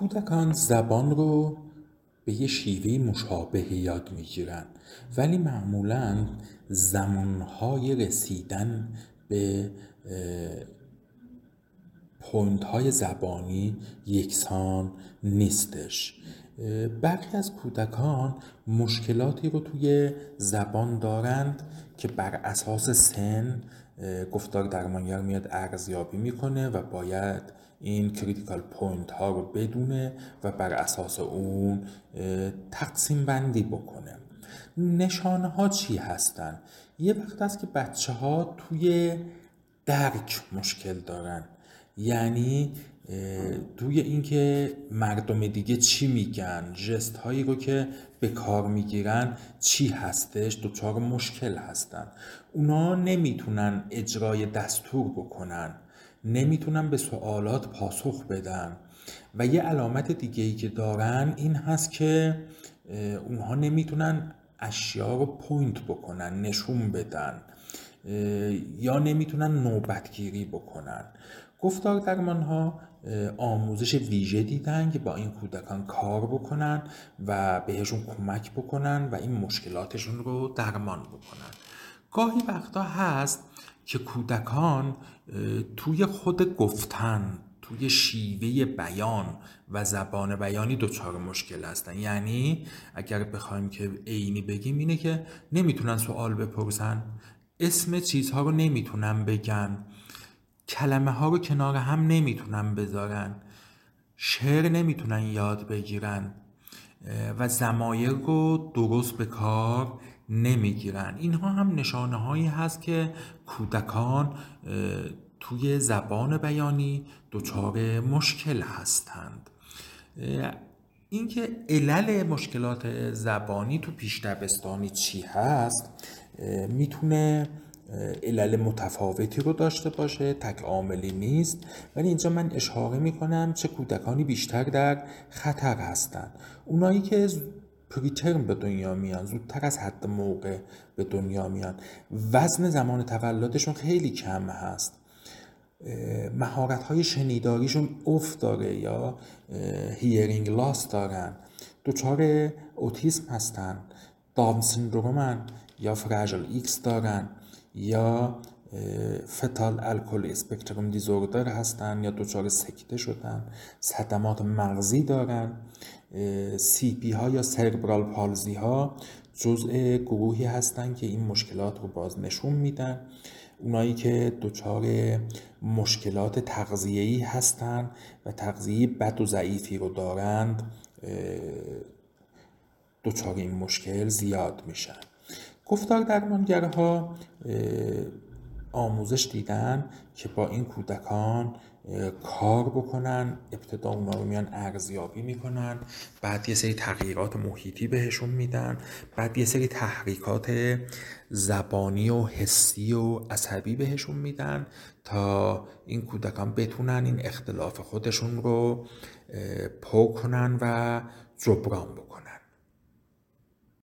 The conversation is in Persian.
کودکان زبان رو به یه شیوه مشابه یاد می‌گیرن. ولی معمولا زمانهای رسیدن به پوینت های زبانی یکسان نیستش. برخی از کودکان مشکلاتی رو توی زبان دارند که بر اساس سن گفتار درمانگر میاد ارزیابی می‌کنه و باید این critical point ها رو بدونه و بر اساس اون تقسیم بندی بکنه نشانه ها چی هستن؟ یه وقت است که بچه ها توی درک مشکل دارن یعنی توی اینکه مردم دیگه چی میگن ژست هایی رو که به کار می‌گیرن چی هستش؟ دچار مشکل هستن. اونا نمی‌تونن اجرای دستور بکنن. نمی‌تونن به سوالات پاسخ بدن. و یه علامت دیگه ای که دارن این هست که اونها نمی‌تونن اشیا رو پوینت بکنن نشون بدن. یا نمی‌تونن نوبتگیری بکنن. گفتار درمان ها آموزش ویژه دیدن که با این کودکان کار بکنن و بهشون کمک بکنن و این مشکلاتشون رو درمان بکنن. گاهی وقتا هست که کودکان توی خود گفتن توی شیوه بیان و زبان بیانی دچار مشکل هستن. یعنی اگر بخوایم که عینی بگیم اینه که نمی‌تونن سوال بپرسن اسم چیزها رو نمی‌تونن بگن. کلمه ها رو کنار هم نمی‌تونن بذارن. شعر نمی‌تونن یاد بگیرن. و زمایر رو درست به کار نمی‌گیرن. اینها هم نشانه هایی هست که کودکان توی زبان بیانی دچار مشکل هستند. اینکه علل مشکلات زبانی تو پیش دبستانی چی هست؟ می‌تونه علل متفاوتی رو داشته باشه تک عاملی نیست. ولی اینجا من اشاره می‌کنم چه کودکانی بیشتر در خطر هستند اونایی که preterm به دنیا میان زودتر از حد موقع به دنیا میان. وزن زمان تولدشون خیلی کم هست. مهارت های شنیداریشون افت داره یا hearing loss دارن. دچار اوتیسم هستن. Down syndrome ن یا fragile X دارن یا fetal alcohol spectrum disorder هستن یا دچار سکته شدن صدمات مغزی دارن سی پی ها یا سربرال پالزی ها جزء گروهی هستند که این مشکلات رو باز نشون میدن اونایی که دچار مشکلات تغذیه‌ای هستند و تغذیه بد و ضعیفی رو دارند دچار این مشکل زیاد میشن گفتار درمانگرها آموزش دیدن که با این کودکان کار بکنن ابتدا اونا رو میان ارزیابی می‌کنن بعد یه سری تغییرات محیطی بهشون میدن بعد یه سری تحریکات زبانی و حسی و عصبی بهشون میدن تا این کودکان بتونن این اختلاف خودشون رو پر کنن و جبران بکنن.